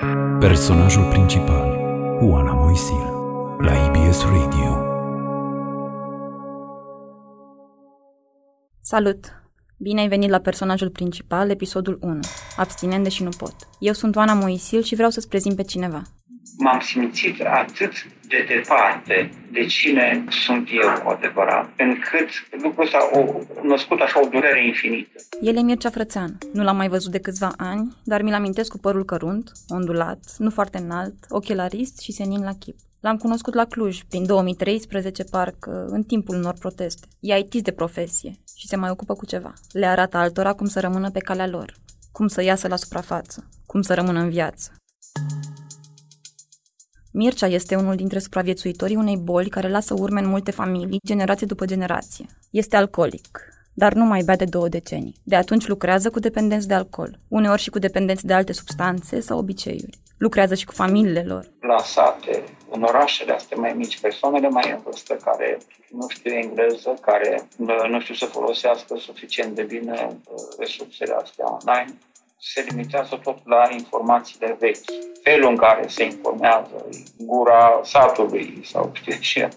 Personajul principal, Oana Moisil, la IBS Radio. Salut! Bine ai venit la personajul principal, episodul 1, Abstinent deși nu pot. Eu sunt Oana Moisil și vreau să-ți prezint pe cineva. M-am simțit atât de departe de cine sunt eu cu adevărat, încât lucrul ăsta o născut așa o durere infinită. El e Mircea Frățean. Nu l-am mai văzut de câțiva ani, dar mi-l amintesc cu părul cărunt, ondulat, nu foarte înalt, ochelarist și senin la chip. L-am cunoscut la Cluj, prin 2013, parcă, în timpul unor proteste. E IT de profesie și se mai ocupă cu ceva. Le arată altora cum să rămână pe calea lor, cum să iasă la suprafață, cum să rămână în viață. Mircea este unul dintre supraviețuitorii unei boli care lasă urme în multe familii, generație după generație. Este alcoolic, dar nu mai bea de două decenii. De atunci lucrează cu dependenți de alcool, uneori și cu dependenți de alte substanțe sau obiceiuri. Lucrează și cu familiile lor. La sate, în orașele astea mai mici, persoanele mai în vârstă care nu știu engleză, care nu știu să folosească suficient de bine uh, resursele astea online, se limitează tot la informațiile vechi. Felul în care se informează, gura satului sau știu ce,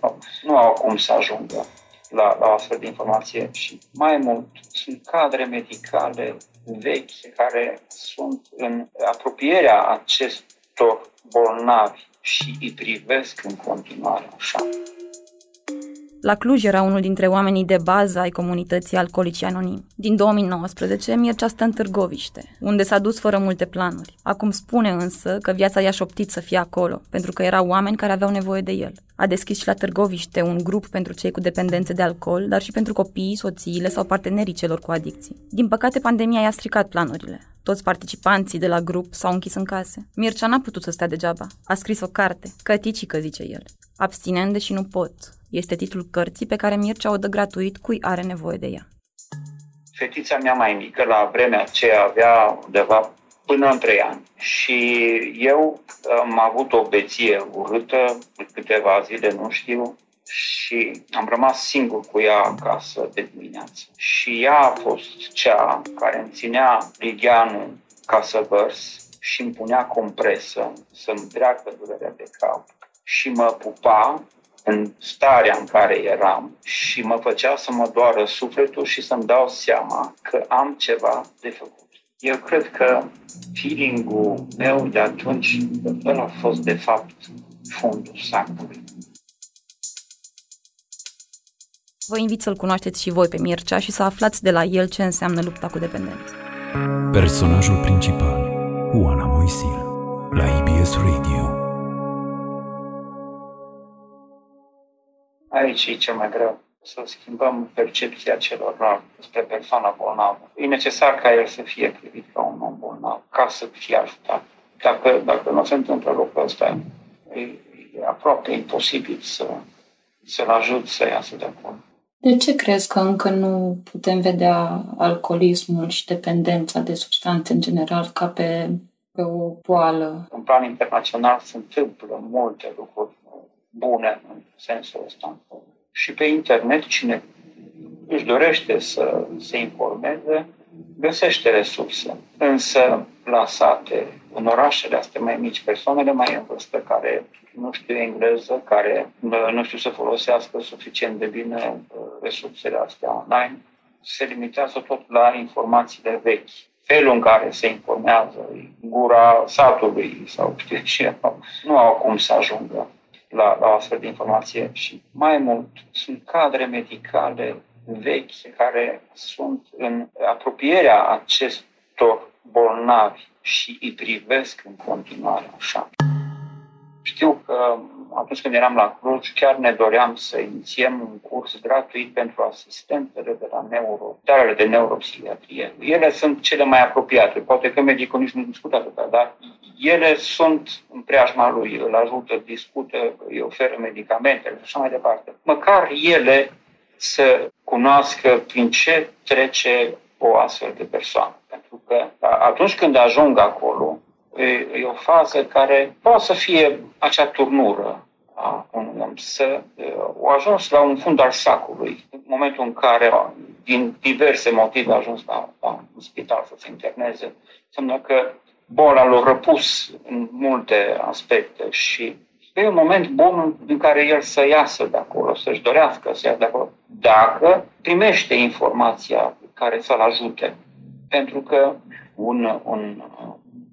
nu au cum să ajungă la, la astfel de informație și mai mult sunt cadre medicale vechi care sunt în apropierea acestor bolnavi și îi privesc în continuare așa. La Cluj era unul dintre oamenii de bază ai comunității alcoolici anonimi. Din 2019, Mircea stă în Târgoviște, unde s-a dus fără multe planuri. Acum spune însă că viața i-a șoptit să fie acolo, pentru că erau oameni care aveau nevoie de el. A deschis și la Târgoviște un grup pentru cei cu dependențe de alcool, dar și pentru copiii, soțiile sau partenerii celor cu adicții. Din păcate, pandemia i-a stricat planurile. Toți participanții de la grup s-au închis în case. Mircea n-a putut să stea degeaba. A scris o carte, căticică, zice el. Abstinent și nu pot, este titlul cărții pe care Mircea o dă gratuit cui are nevoie de ea. Fetița mea mai mică, la vremea aceea, avea undeva până în trei ani. Și eu am avut o beție urâtă, câteva zile, nu știu, și am rămas singur cu ea acasă de dimineață. Și ea a fost cea care îmi ținea ligheanul ca să vărs și îmi punea compresă să-mi treacă durerea de cap și mă pupa în starea în care eram și mă făcea să mă doară sufletul și să-mi dau seama că am ceva de făcut. Eu cred că feeling-ul meu de atunci, ăla a fost de fapt fundul sacului. Vă invit să-l cunoașteți și voi pe Mircea și să aflați de la el ce înseamnă lupta cu dependență. Personajul principal, Aici e cel mai greu să schimbăm percepția celor despre persoana bolnavă. E necesar ca el să fie privit ca un om bolnav, ca să fie ajutat. Dacă, dacă nu se întâmplă lucrul ăsta, e, e aproape imposibil să, să-l ajut să iasă de acolo. De ce crezi că încă nu putem vedea alcoolismul și dependența de substanțe în general ca pe, pe o boală? În plan internațional se întâmplă multe lucruri bune în sensul ăsta. Și pe internet, cine își dorește să se informeze, găsește resurse. Însă, la sate, în orașele astea mai mici, persoanele mai în vârstă care nu știu engleză, care nu știu să folosească suficient de bine uh, resursele astea online, se limitează tot la informațiile vechi. Felul în care se informează, gura satului sau știu ce, nu au cum să ajungă la, la astfel de informație și mai mult sunt cadre medicale vechi care sunt în apropierea acestor bolnavi și îi privesc în continuare așa. Știu că atunci când eram la Cluj, chiar ne doream să inițiem un curs gratuit pentru asistentele de la neuro, de neuropsihiatrie. Ele sunt cele mai apropiate. Poate că medicul nici nu discută atâta, dar ele sunt în preajma lui, îl ajută, discută, îi oferă medicamentele și așa mai departe. Măcar ele să cunoască prin ce trece o astfel de persoană. Pentru că atunci când ajung acolo, e, e o fază care poate să fie acea turnură a unui om, să o ajuns la un fund al sacului. În momentul în care, din diverse motive, a ajuns la, la un spital să se interneze, înseamnă că boala l-a răpus în multe aspecte și e un moment bun în care el să iasă de acolo, să-și dorească să iasă de acolo, dacă primește informația care să-l ajute. Pentru că un, un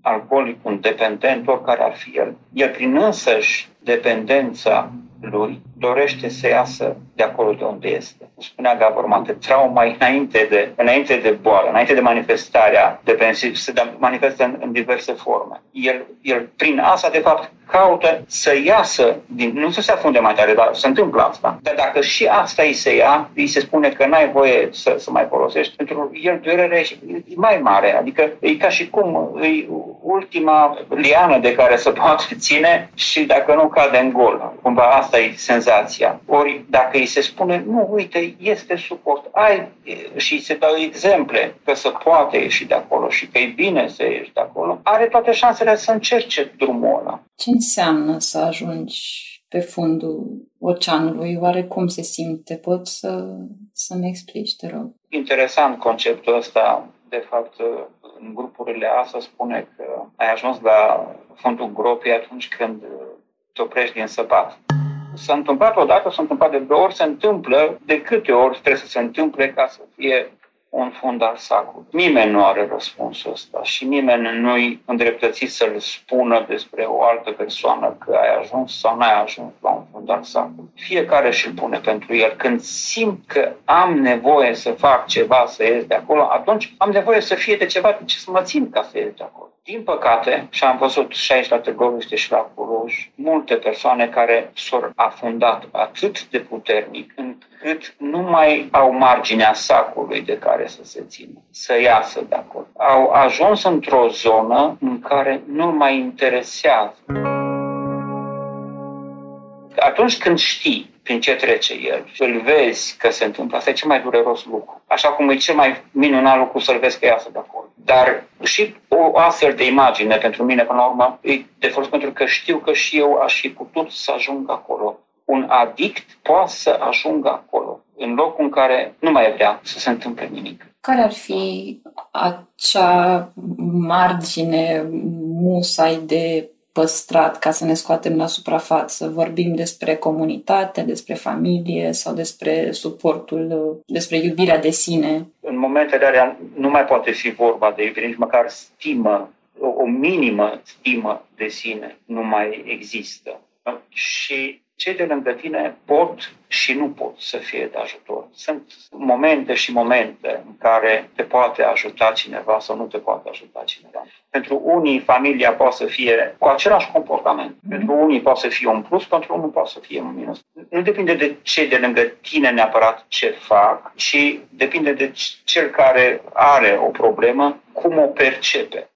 alcoolic, un dependent, oricare ar fi el, el prin însăși dependența lui dorește să iasă de acolo de unde este. Spunea Gabor Mate, trauma înainte de, înainte de boală, înainte de manifestarea dependenței, se manifestă în, în diverse forme. El, el, prin asta, de fapt, caută să iasă, din, nu să se afunde mai tare, dar se întâmplă asta. Dar dacă și asta îi se ia, îi se spune că n-ai voie să, să mai folosești, pentru el durerea e mai mare. Adică e ca și cum e ultima liană de care se poate ține și dacă nu cade în gol. Cumva asta e senzația. Ori dacă îi se spune, nu, uite, este suport, ai, și se dau exemple că se poate ieși de acolo și că e bine să ieși de acolo, are toate șansele să încerce drumul ăla. Ce înseamnă să ajungi pe fundul oceanului? Oare cum se simte? Pot să, să-mi explici, te rog? Interesant conceptul ăsta. De fapt, în grupurile astea spune că ai ajuns la fundul gropii atunci când te oprești din săpat. S-a întâmplat odată, s-a întâmplat de două ori, se întâmplă, de câte ori trebuie să se întâmple ca să fie un fund al sacului. Nimeni nu are răspunsul ăsta și nimeni nu-i îndreptățit să-l spună despre o altă persoană că ai ajuns sau n-ai ajuns la un fund al sacului. Fiecare și-l pune pentru el. Când simt că am nevoie să fac ceva să ies de acolo, atunci am nevoie să fie de ceva de ce să mă țin ca să ies de acolo. Din păcate, și am văzut și aici la Târgoviște și la Curuj, multe persoane care s-au afundat atât de puternic încât nu mai au marginea sacului de care să se țină, să iasă de acolo. Au ajuns într-o zonă în care nu mai interesează. Atunci când știi prin ce trece el, îl vezi că se întâmplă, asta e cel mai dureros lucru. Așa cum e cel mai minunat lucru să-l vezi că iasă de acolo. Dar și o astfel de imagine pentru mine, până la urmă, e de folos pentru că știu că și eu aș fi putut să ajung acolo. Un adict poate să ajungă acolo, în locul în care nu mai vrea să se întâmple nimic. Care ar fi acea margine musai de păstrat ca să ne scoatem la suprafață. Vorbim despre comunitate, despre familie sau despre suportul, despre iubirea de sine. În momentele alea nu mai poate fi vorba de iubire, nici măcar stimă, o, o minimă stimă de sine nu mai există. Și cei de lângă tine pot și nu pot să fie de ajutor. Sunt momente și momente în care te poate ajuta cineva sau nu te poate ajuta cineva. Pentru unii, familia poate să fie cu același comportament. Mm-hmm. Pentru unii poate să fie un plus, pentru unii poate să fie un minus. Nu depinde de cei de lângă tine neapărat ce fac, ci depinde de cel care are o problemă, cum o percepe.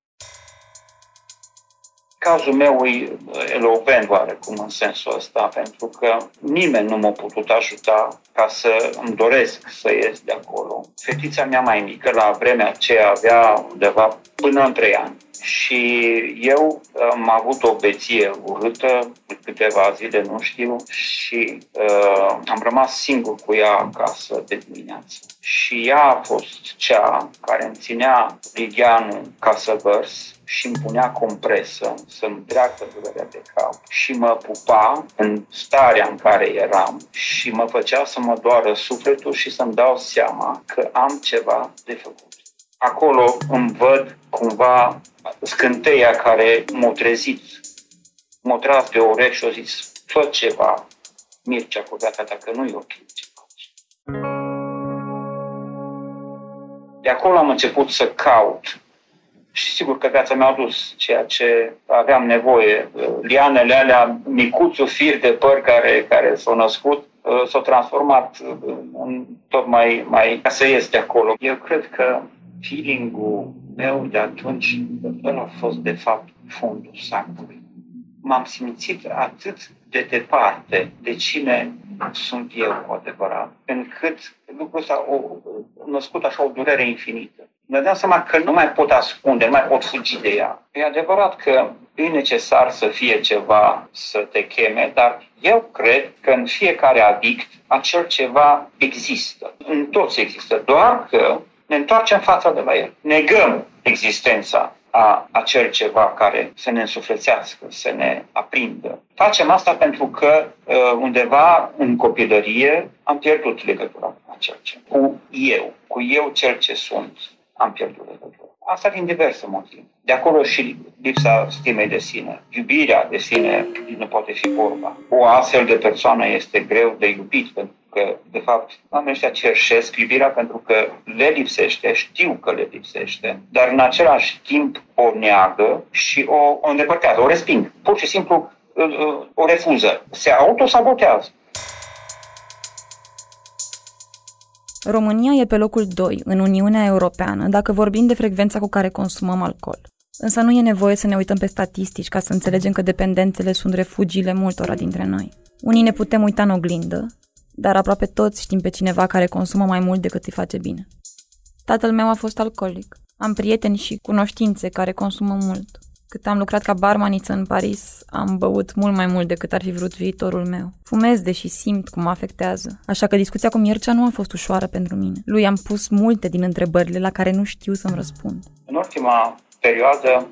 Cazul meu e elocvent oarecum în sensul ăsta, pentru că nimeni nu m-a putut ajuta ca să îmi doresc să ies de acolo. Fetița mea mai mică, la vremea aceea, avea undeva până în trei ani. Și eu am avut o beție urâtă câteva zile, nu știu, și uh, am rămas singur cu ea acasă de dimineață. Și ea a fost cea care îmi ținea ligheanul ca să vărs și îmi punea compresă să-mi treacă durerea de cap și mă pupa în starea în care eram și mă făcea să mă doară sufletul și să-mi dau seama că am ceva de făcut. Acolo îmi văd cumva scânteia care m-a trezit, m-a tras de urechi și a zis, fă ceva, Mircea, cu viața dacă nu e ok ce faci. De acolo am început să caut și sigur că viața mi-a adus ceea ce aveam nevoie. Lianele alea, micuțul fir de păr care, care s-au născut, uh, s-au transformat în tot mai, mai ca să ies de acolo. Eu cred că feeling-ul meu de atunci, ăla a fost de fapt fundul sacului. M-am simțit atât de departe de cine sunt eu cu adevărat, încât lucrul ăsta a născut așa o durere infinită. Ne dăm seama că nu mai pot ascunde, nu mai pot fugi de ea. E adevărat că e necesar să fie ceva să te cheme, dar eu cred că în fiecare adict acel ceva există. În toți există, doar că ne întoarcem fața de la el. Negăm existența a acel ceva care să ne însuflețească, să ne aprindă. Facem asta pentru că uh, undeva în copilărie am pierdut legătura cu acel ce. Cu eu, cu eu cel ce sunt, am pierdut legătura. Asta din diverse motive. De acolo și lipsa stimei de sine. Iubirea de sine nu poate fi vorba. O astfel de persoană este greu de iubit, pentru că, de fapt, oamenii ăștia cerșesc iubirea pentru că le lipsește, știu că le lipsește, dar în același timp o neagă și o, o îndepărtează, o resping. Pur și simplu o refuză. Se autosabotează. România e pe locul 2 în Uniunea Europeană dacă vorbim de frecvența cu care consumăm alcool. Însă nu e nevoie să ne uităm pe statistici ca să înțelegem că dependențele sunt refugiile multora dintre noi. Unii ne putem uita în oglindă, dar aproape toți știm pe cineva care consumă mai mult decât îi face bine. Tatăl meu a fost alcoolic. Am prieteni și cunoștințe care consumă mult. Cât am lucrat ca barmaniță în Paris, am băut mult mai mult decât ar fi vrut viitorul meu. Fumez, deși simt cum mă afectează. Așa că discuția cu Mircea nu a fost ușoară pentru mine. Lui am pus multe din întrebările la care nu știu să-mi răspund. În ultima perioadă,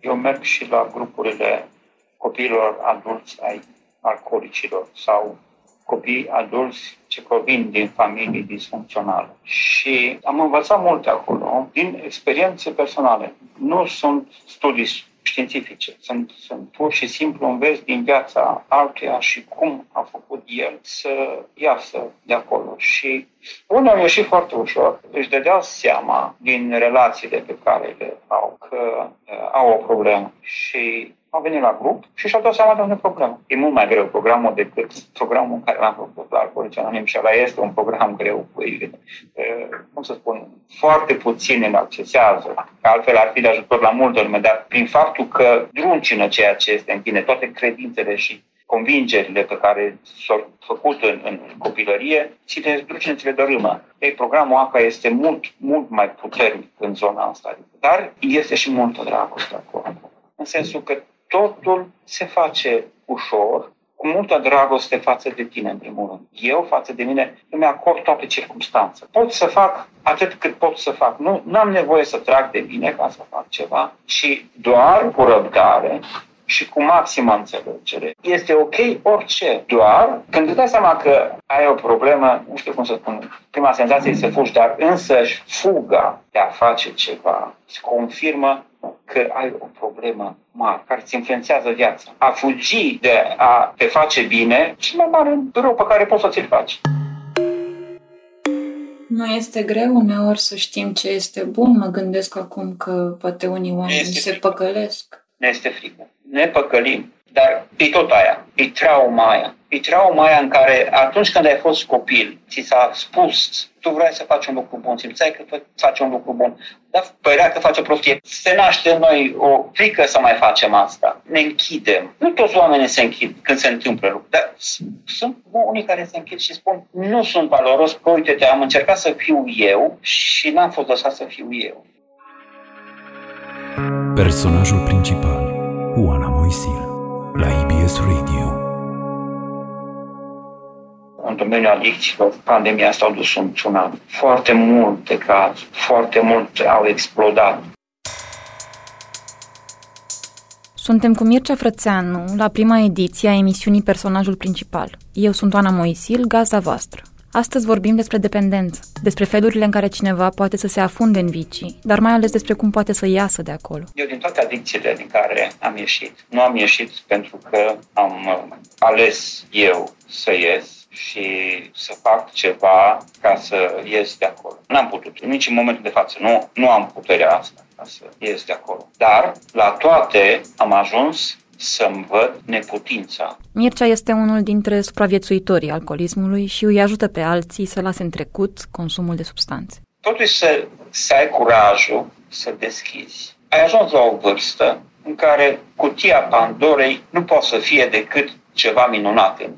eu merg și la grupurile copiilor adulți ai alcoolicilor sau copii adulți ce provin din familii disfuncționale. Și am învățat multe acolo, din experiențe personale. Nu sunt studii științifice. Sunt, sunt pur și simplu înveți din viața altuia și cum a făcut el să iasă de acolo. Și unul a ieșit foarte ușor. Își dădea seama din relațiile pe care le au că uh, au o problemă și au venit la grup și și-au dat seama de unde problemă. E mult mai greu programul decât programul care l-am făcut la Alcoolici Anonim și ăla este un program greu. Păi, cum să spun, foarte puțin îl accesează, că altfel ar fi de ajutor la multă lume, dar prin faptul că druncină ceea ce este în tine, toate credințele și convingerile pe care s-au făcut în, în copilărie, ți le zdrucină, ți le dărâmă. Ei, programul ACA este mult, mult mai puternic în zona asta. Dar este și multă dragoste acolo. În sensul că totul se face ușor, cu multă dragoste față de tine, în primul rând. Eu față de mine îmi acord toate circunstanțe. Pot să fac atât cât pot să fac. Nu am nevoie să trag de bine ca să fac ceva, ci doar cu răbdare și cu maximă înțelegere. Este ok orice, doar când îți dai seama că ai o problemă, nu știu cum să spun, prima senzație este să fugi, dar însăși fuga de a face ceva se confirmă că ai o problemă mare care îți influențează viața. A fugi de a te face bine, cel mai mare rău pe care poți să ți-l faci. Nu este greu uneori să știm ce este bun? Mă gândesc acum că poate unii oameni este se frică. păcălesc. Ne este frică. Ne păcălim, dar e tot aia. E trauma aia. E trauma aia în care atunci când ai fost copil, ți s-a spus, tu vrei să faci un lucru bun, simțeai că faci un lucru bun, dar părea că face prostie. Se naște în noi o frică să mai facem asta. Ne închidem. Nu toți oamenii se închid când se întâmplă lucruri, dar sunt unii care se închid și spun nu sunt valoros, că uite-te, am încercat să fiu eu și n-am fost lăsat să fiu eu. Personajul principal, în domeniul adicțiilor, pandemia asta a dus un tsunami. Foarte multe cazuri, foarte multe au explodat. Suntem cu Mircea Frățeanu la prima ediție a emisiunii Personajul Principal. Eu sunt Oana Moisil, gazda voastră. Astăzi vorbim despre dependență, despre felurile în care cineva poate să se afunde în vicii, dar mai ales despre cum poate să iasă de acolo. Eu din toate adicțiile din care am ieșit, nu am ieșit pentru că am uh, ales eu să ies, și să fac ceva ca să ies de acolo. N-am putut, nici în momentul de față. Nu, nu am puterea asta ca să ies de acolo. Dar la toate am ajuns să-mi văd neputința. Mircea este unul dintre supraviețuitorii alcoolismului și îi ajută pe alții să lase în trecut consumul de substanțe. Totuși să, să ai curajul să deschizi. Ai ajuns la o vârstă în care cutia Pandorei nu poate să fie decât ceva minunat în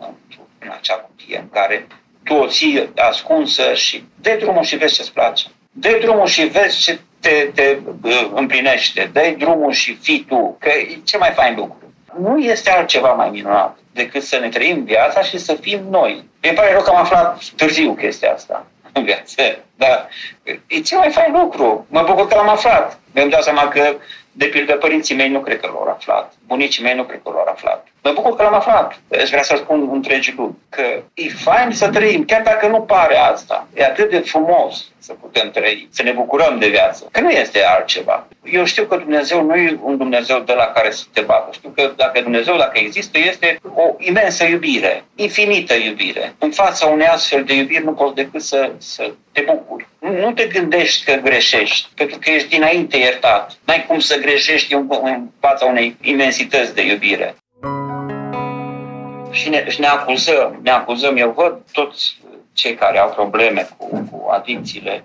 în acea cutie în care tu o ții ascunsă și dă drumul și vezi ce-ți place. dă drumul și vezi ce te, te uh, împlinește. dă drumul și fii tu, că e ce mai fain lucru. Nu este altceva mai minunat decât să ne trăim viața și să fim noi. Mi pare rău că am aflat târziu chestia asta în viață, dar e cel mai fain lucru. Mă bucur că l-am aflat. Mi-am dat seama că De pildă, părinții mei nu cred că l-au aflat, bunicii mei nu cred că l-au aflat. Mă bucur că l-am aflat. Aș vrea să spun întregi lumi că e fain să trăim, chiar dacă nu pare asta. E atât de frumos să putem trăi, să ne bucurăm de viață. Că nu este altceva. Eu știu că Dumnezeu nu e un Dumnezeu de la care să te bată. Știu că dacă Dumnezeu, dacă există, este o imensă iubire, infinită iubire. În fața unei astfel de iubiri nu poți decât să, să te bucuri. Nu, nu te gândești că greșești, pentru că ești dinainte iertat. N-ai cum să greșești în, în fața unei imensități de iubire. Și ne, și ne acuzăm, ne acuzăm. Eu văd toți cei care au probleme cu, cu adicțiile,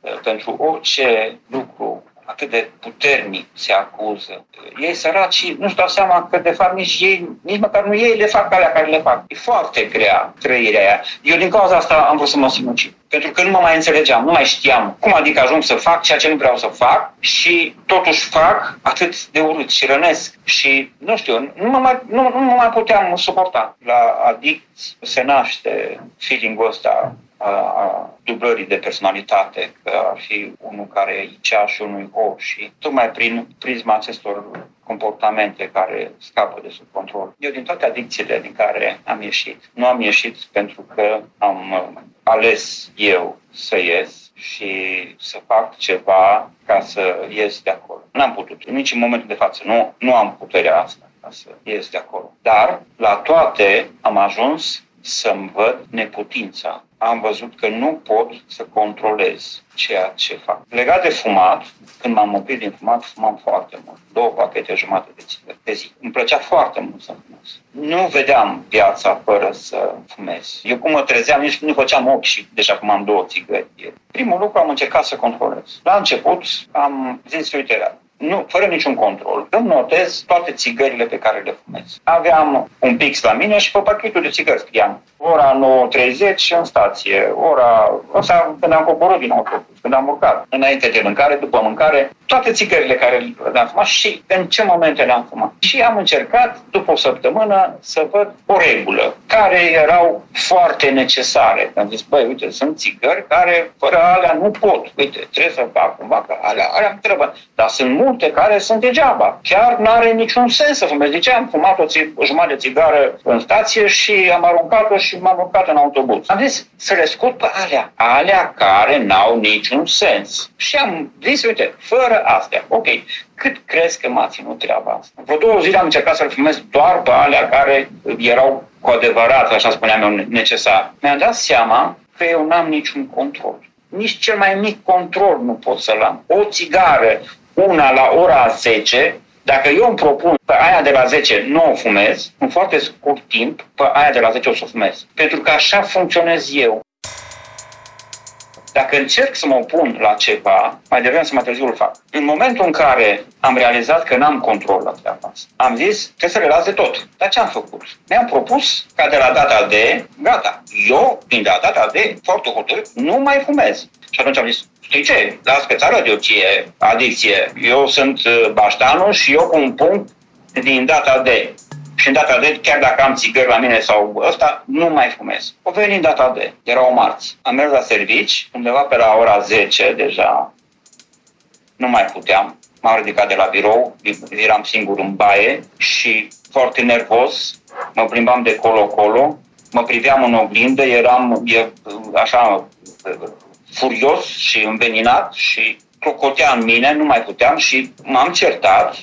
uh, pentru orice lucru atât de puternic se acuză. Ei săraci și nu-și dau seama că de fapt nici ei, nici măcar nu ei le fac alea care le fac. E foarte grea trăirea aia. Eu din cauza asta am vrut să mă sinucid. Pentru că nu mă mai înțelegeam, nu mai știam cum adică ajung să fac ceea ce nu vreau să fac și totuși fac atât de urât și rănesc. Și nu știu, nu mă mai, nu, nu mă mai puteam suporta. La adict se naște feeling-ul ăsta a, a dublării de personalitate, că ar fi unul care e cea și unul o și tocmai prin prisma acestor comportamente care scapă de sub control. Eu din toate adicțiile din care am ieșit, nu am ieșit pentru că am uh, ales eu să ies și să fac ceva ca să ies de acolo. N-am putut. Nici în momentul de față. Nu, nu am puterea asta ca să ies de acolo. Dar la toate am ajuns să-mi văd neputința. Am văzut că nu pot să controlez ceea ce fac. Legat de fumat, când m-am oprit din fumat, fumam foarte mult. Două pachete jumate de țigări pe zi. Îmi plăcea foarte mult să fumez. Nu vedeam viața fără să fumez. Eu cum mă trezeam, nici nu făceam ochi și deja fumam două țigări. Primul lucru am încercat să controlez. La început am zis, uite, nu, fără niciun control, îmi notez toate țigările pe care le fumez. Aveam un pix la mine și pe pachetul de țigări scriam. Ora 9.30 în stație, ora... Asta când am coborât din autobuz, când am urcat, înainte de mâncare, după mâncare, toate țigările care le-am fumat și în ce momente le-am fumat. Și am încercat, după o săptămână, să văd o regulă, care erau foarte necesare. Am zis, băi, uite, sunt țigări care fără alea nu pot. Uite, trebuie să fac cumva că alea, alea îmi trebuie. Dar sunt multe care sunt degeaba. Chiar nu are niciun sens să fumez. De ce am fumat o, ți- o jumătate de țigară în stație și am aruncat-o și m-am urcat în autobuz. Am zis să le scot pe alea, alea care n-au niciun sens. Și am zis, uite, fără astea, ok, cât crezi că m-a ținut treaba asta? Vreo două zile am încercat să-l fumez doar pe alea care erau cu adevărat, așa spuneam eu, necesar. Mi-am dat seama că eu n-am niciun control. Nici cel mai mic control nu pot să-l am. O țigară, una la ora 10, dacă eu îmi propun pe aia de la 10 nu o fumez, în foarte scurt timp, pe aia de la 10 o să o fumez. Pentru că așa funcționez eu. Dacă încerc să mă opun la ceva, mai devreme să mai târziu îl fac. În momentul în care am realizat că n-am control la treaba asta, am zis, trebuie să le las de tot. Dar ce am făcut? Mi-am propus ca de la data de, gata, eu, din data de, foarte hotărât, nu mai fumez. Și atunci am zis, știi ce, las pe țară de o ție adicție. Eu sunt uh, baștanul și eu cu un punct din data de și în data de, chiar dacă am țigări la mine sau ăsta, nu mai fumez. O veni în data de, era o marți. Am mers la servici, undeva pe la ora 10 deja, nu mai puteam. M-am ridicat de la birou, eram singur în baie și foarte nervos, mă plimbam de colo-colo, mă priveam în oglindă, eram e, așa furios și înveninat și clocotea în mine, nu mai puteam și m-am certat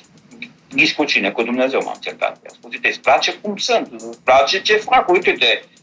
nici cu cine, cu Dumnezeu m-am certat. I-am spus, uite, îți place cum sunt, îți place ce fac, uite-te, uh, uh,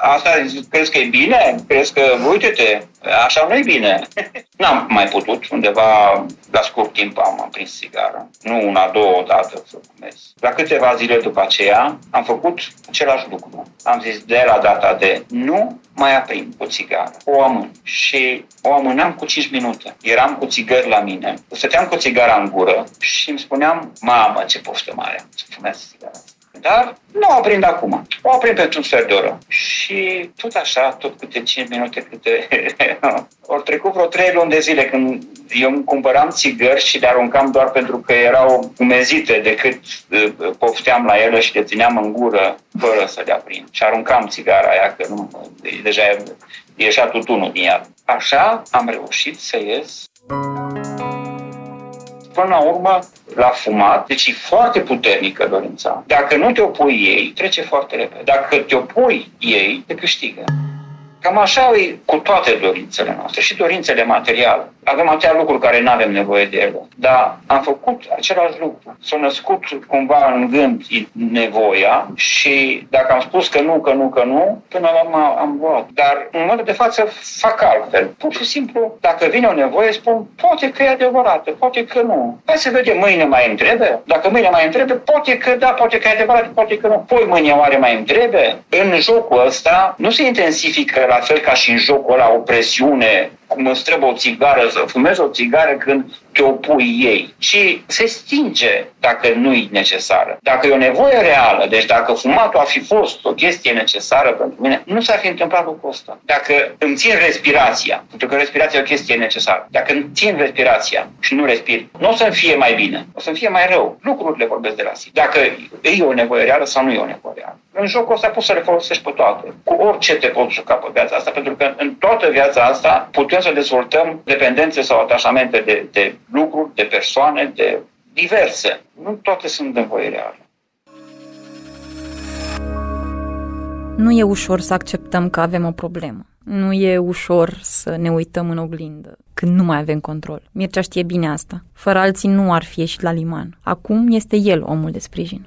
asta crezi că e bine? Crezi că, uite-te, așa nu e bine. N-am mai putut, undeva la scurt timp am prins țigară. Nu una, două dată să fumez. La câteva zile după aceea am făcut același lucru. Am zis de la data de nu mai aprind o țigară. O amân. Și o amânam cu 5 minute. Eram cu țigări la mine. Stăteam cu țigara în gură și îmi spuneam, mamă, ce poftă mare să fumez țigara. Dar nu o aprind acum. O aprind pentru un sfert de oră. Și tot așa, tot câte 5 minute, câte... Ori trecut vreo 3 luni de zile când eu îmi cumpăram țigări și le aruncam doar pentru că erau umezite decât uh, pofteam la ele și le țineam în gură fără să le aprind. Și aruncam țigara aia, că nu, deja ieșea tutunul din ea. Așa am reușit să ies până la urmă, la fumat, deci e foarte puternică dorința. Dacă nu te opui ei, trece foarte repede. Dacă te opui ei, te câștigă. Cam așa e cu toate dorințele noastre, și dorințele materiale. Avem atâtea lucruri care nu avem nevoie de ele, dar am făcut același lucru. S-a născut cumva în gând nevoia și dacă am spus că nu, că nu, că nu, până la urmă am luat. Dar în momentul de față fac altfel. Pur și simplu, dacă vine o nevoie, spun, poate că e adevărată, poate că nu. Hai să vedem, mâine mai îmi trebuie? Dacă mâine mai îmi trebuie, poate că da, poate că e adevărat, poate că nu. Poi mâine oare mai îmi trebuie? În jocul ăsta nu se intensifică la fel ca și în jocul ăla o presiune cum îți trebuie o țigară, să fumezi o țigară când te opui ei, ci se stinge dacă nu e necesară. Dacă e o nevoie reală, deci dacă fumatul a fi fost o chestie necesară pentru mine, nu s-ar fi întâmplat lucrul ăsta. Dacă îmi țin respirația, pentru că respirația e o chestie necesară, dacă îmi țin respirația și nu respir, nu o să-mi fie mai bine, o să-mi fie mai rău. Lucrurile vorbesc de la sine. Dacă e o nevoie reală sau nu e o nevoie reală. În jocul ăsta poți să le folosești pe toate. Cu orice te poți juca pe viața asta, pentru că în toată viața asta putem să dezvoltăm dependențe sau atașamente de, de lucruri, de persoane, de diverse. Nu toate sunt nevoie reale. Nu e ușor să acceptăm că avem o problemă. Nu e ușor să ne uităm în oglindă când nu mai avem control. Mircea știe bine asta. Fără alții nu ar fi ieșit la liman. Acum este el omul de sprijin.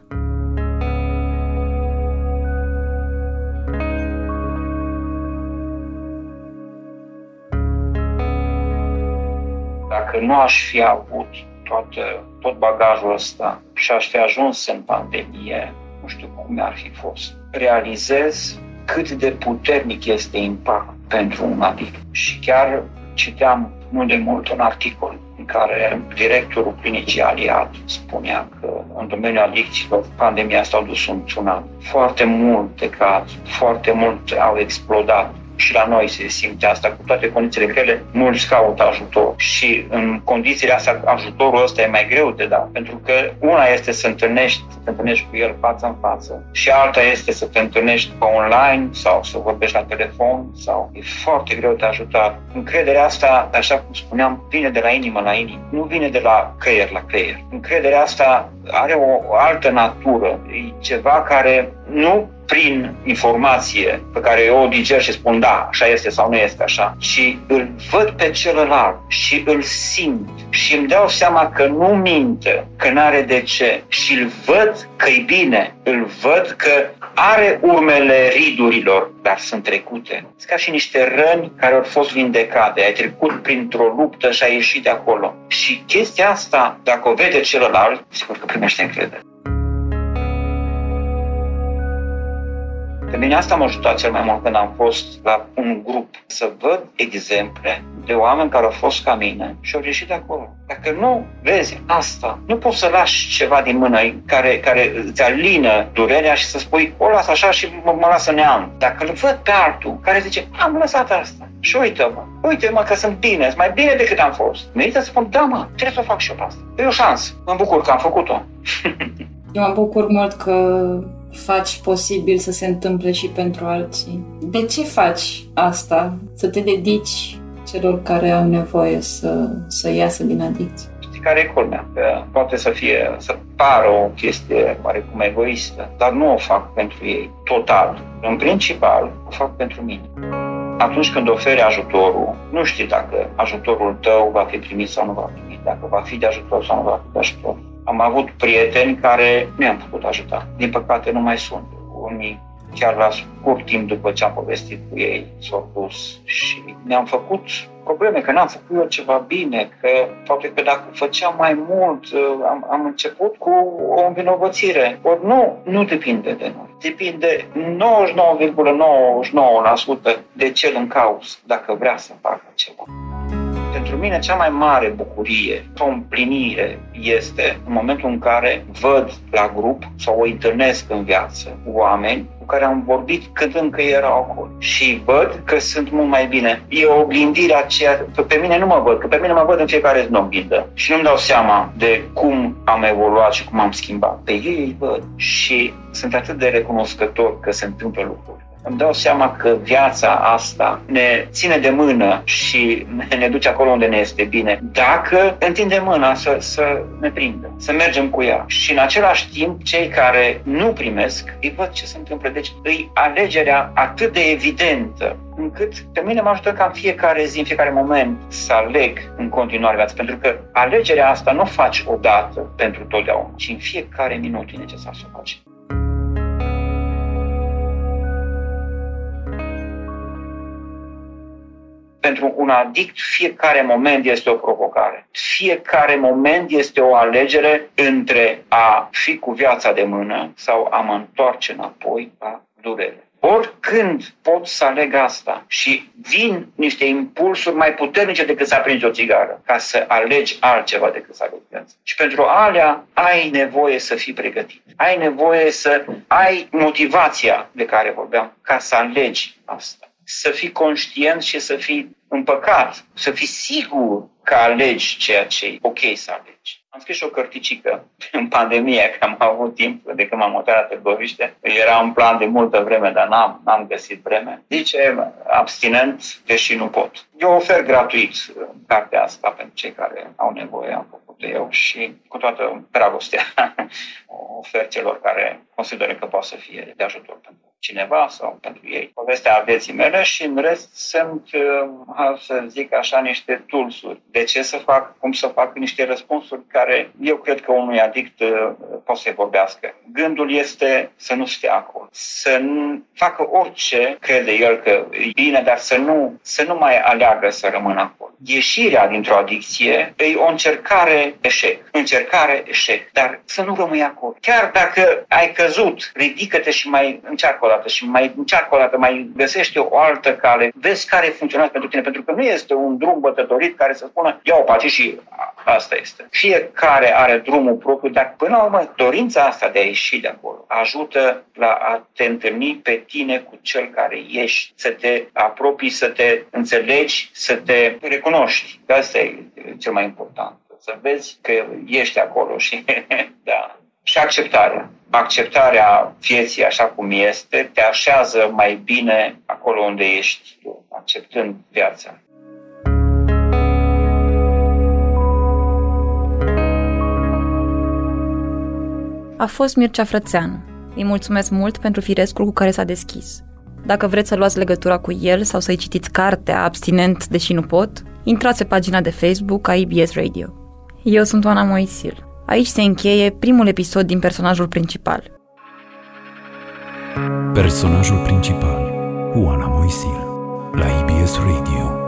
Dacă nu aș fi avut toată, tot bagajul ăsta și aș fi ajuns în pandemie, nu știu cum ar fi fost. Realizez cât de puternic este impact pentru un adict. Și chiar citeam nu de mult un articol în care directorul clinicii Aliat spunea că în domeniul adicțiilor pandemia asta a dus un tsunami. Foarte multe cazuri, foarte multe au explodat și la noi se simte asta, cu toate condițiile grele, mulți caută ajutor și în condițiile astea ajutorul ăsta e mai greu de dat, pentru că una este să întâlnești, să te întâlnești cu el față în față și alta este să te întâlnești pe online sau să vorbești la telefon sau e foarte greu de ajutat. Încrederea asta, așa cum spuneam, vine de la inimă la inimă, nu vine de la creier la creier. Încrederea asta are o, o altă natură, e ceva care nu prin informație pe care eu o diger și spun da, așa este sau nu este așa, și îl văd pe celălalt și îl simt și îmi dau seama că nu minte, că nu are de ce și îl văd că e bine, îl văd că are urmele ridurilor, dar sunt trecute. Sunt ca și niște răni care au fost vindecate. Ai trecut printr-o luptă și ai ieșit de acolo. Și chestia asta, dacă o vede celălalt, sigur că primește încredere. Pe mine asta m-a ajutat cel mai mult când am fost la un grup, să văd exemple de oameni care au fost ca mine și au ieșit de acolo. Dacă nu vezi asta, nu poți să lași ceva din mână care, care îți alină durerea și să spui, o las așa și mă, mă lasă neam. Dacă îl văd pe altul care zice, am lăsat asta și uite-mă, uite-mă că sunt bine, sunt mai bine decât am fost. Merită să spun, da mă, trebuie să o fac și eu asta. E o șansă. Mă bucur că am făcut-o. eu mă bucur mult că faci posibil să se întâmple și pentru alții. De ce faci asta? Să te dedici celor care au nevoie să, să iasă din adicție? Știi care e culmea? Că poate să fie, să pară o chestie oarecum egoistă, dar nu o fac pentru ei, total. În principal, o fac pentru mine. Atunci când oferi ajutorul, nu știi dacă ajutorul tău va fi primit sau nu va fi dacă va fi de ajutor sau nu va fi de ajutor am avut prieteni care nu i-am putut ajuta. Din păcate nu mai sunt. Unii chiar la scurt timp după ce am povestit cu ei s-au dus și ne-am făcut probleme, că n-am făcut eu ceva bine, că poate că dacă făceam mai mult, am, am început cu o învinovățire. Ori nu, nu depinde de noi. Depinde 99,99% de cel în cauză, dacă vrea să facă ceva. Pentru mine cea mai mare bucurie, o împlinire este în momentul în care văd la grup sau o întâlnesc în viață oameni cu care am vorbit când încă erau acolo și văd că sunt mult mai bine. E o oglindire a ceea, pe mine nu mă văd, că pe mine mă văd în fiecare zi în oglindă și nu-mi dau seama de cum am evoluat și cum am schimbat. Pe ei îi văd și sunt atât de recunoscător că se întâmplă lucruri îmi dau seama că viața asta ne ține de mână și ne duce acolo unde ne este bine. Dacă întindem mâna să, să ne prindă, să mergem cu ea. Și în același timp, cei care nu primesc, îi văd ce se întâmplă. Deci îi alegerea atât de evidentă încât pe mine mă ajută ca în fiecare zi, în fiecare moment să aleg în continuare viața. Pentru că alegerea asta nu o faci odată pentru totdeauna, ci în fiecare minut e necesar să o faci. Pentru un adict fiecare moment este o provocare. Fiecare moment este o alegere între a fi cu viața de mână sau a mă întoarce înapoi la durere. Oricând pot să aleg asta și vin niște impulsuri mai puternice decât să aprinzi o țigară, ca să alegi altceva decât să alegi viața. Și pentru alea ai nevoie să fii pregătit. Ai nevoie să ai motivația de care vorbeam ca să alegi asta să fii conștient și să fii împăcat, să fii sigur că alegi ceea ce e ok să alegi. Am scris și o cărticică în pandemie, că am avut timp de când m-am mutat la Târgoviște. Era un plan de multă vreme, dar n-am, n-am găsit vreme. Zice, abstinent, deși nu pot. Eu ofer gratuit cartea asta pentru cei care au nevoie, am făcut eu și cu toată dragostea ofer celor care consideră că poate să fie de ajutor pentru cineva sau pentru ei. Povestea vieții mele și în rest sunt, uh, să zic așa, niște toolsuri. De ce să fac, cum să fac niște răspunsuri care eu cred că unui adict uh, poate să vorbească. Gândul este să nu stea acolo, să nu facă orice crede el că e bine, dar să nu, să nu mai aleagă să rămână acolo. Ieșirea dintr-o adicție e o încercare eșec. Încercare eșec. Dar să nu rămâi acolo. Chiar dacă ai căzut, ridică-te și mai încearcă o dată și mai încearcă o dată, mai găsește o altă cale, vezi care funcționează pentru tine, pentru că nu este un drum bătătorit care să spună ia o pace și asta este. Fiecare are drumul propriu, dar până la urmă dorința asta de a ieși de acolo ajută la a te întâlni pe tine cu cel care ești, să te apropii, să te înțelegi, să te recunoști. Asta e cel mai important. Să vezi că ești acolo și da. Și acceptarea acceptarea vieții așa cum este te așează mai bine acolo unde ești tu, acceptând viața. A fost Mircea Frățeanu. Îi mulțumesc mult pentru firescul cu care s-a deschis. Dacă vreți să luați legătura cu el sau să-i citiți cartea Abstinent, deși nu pot, intrați pe pagina de Facebook a IBS Radio. Eu sunt Oana Moisil. Aici se încheie primul episod din personajul principal. Personajul principal, Oana Moisil, la IBS Radio.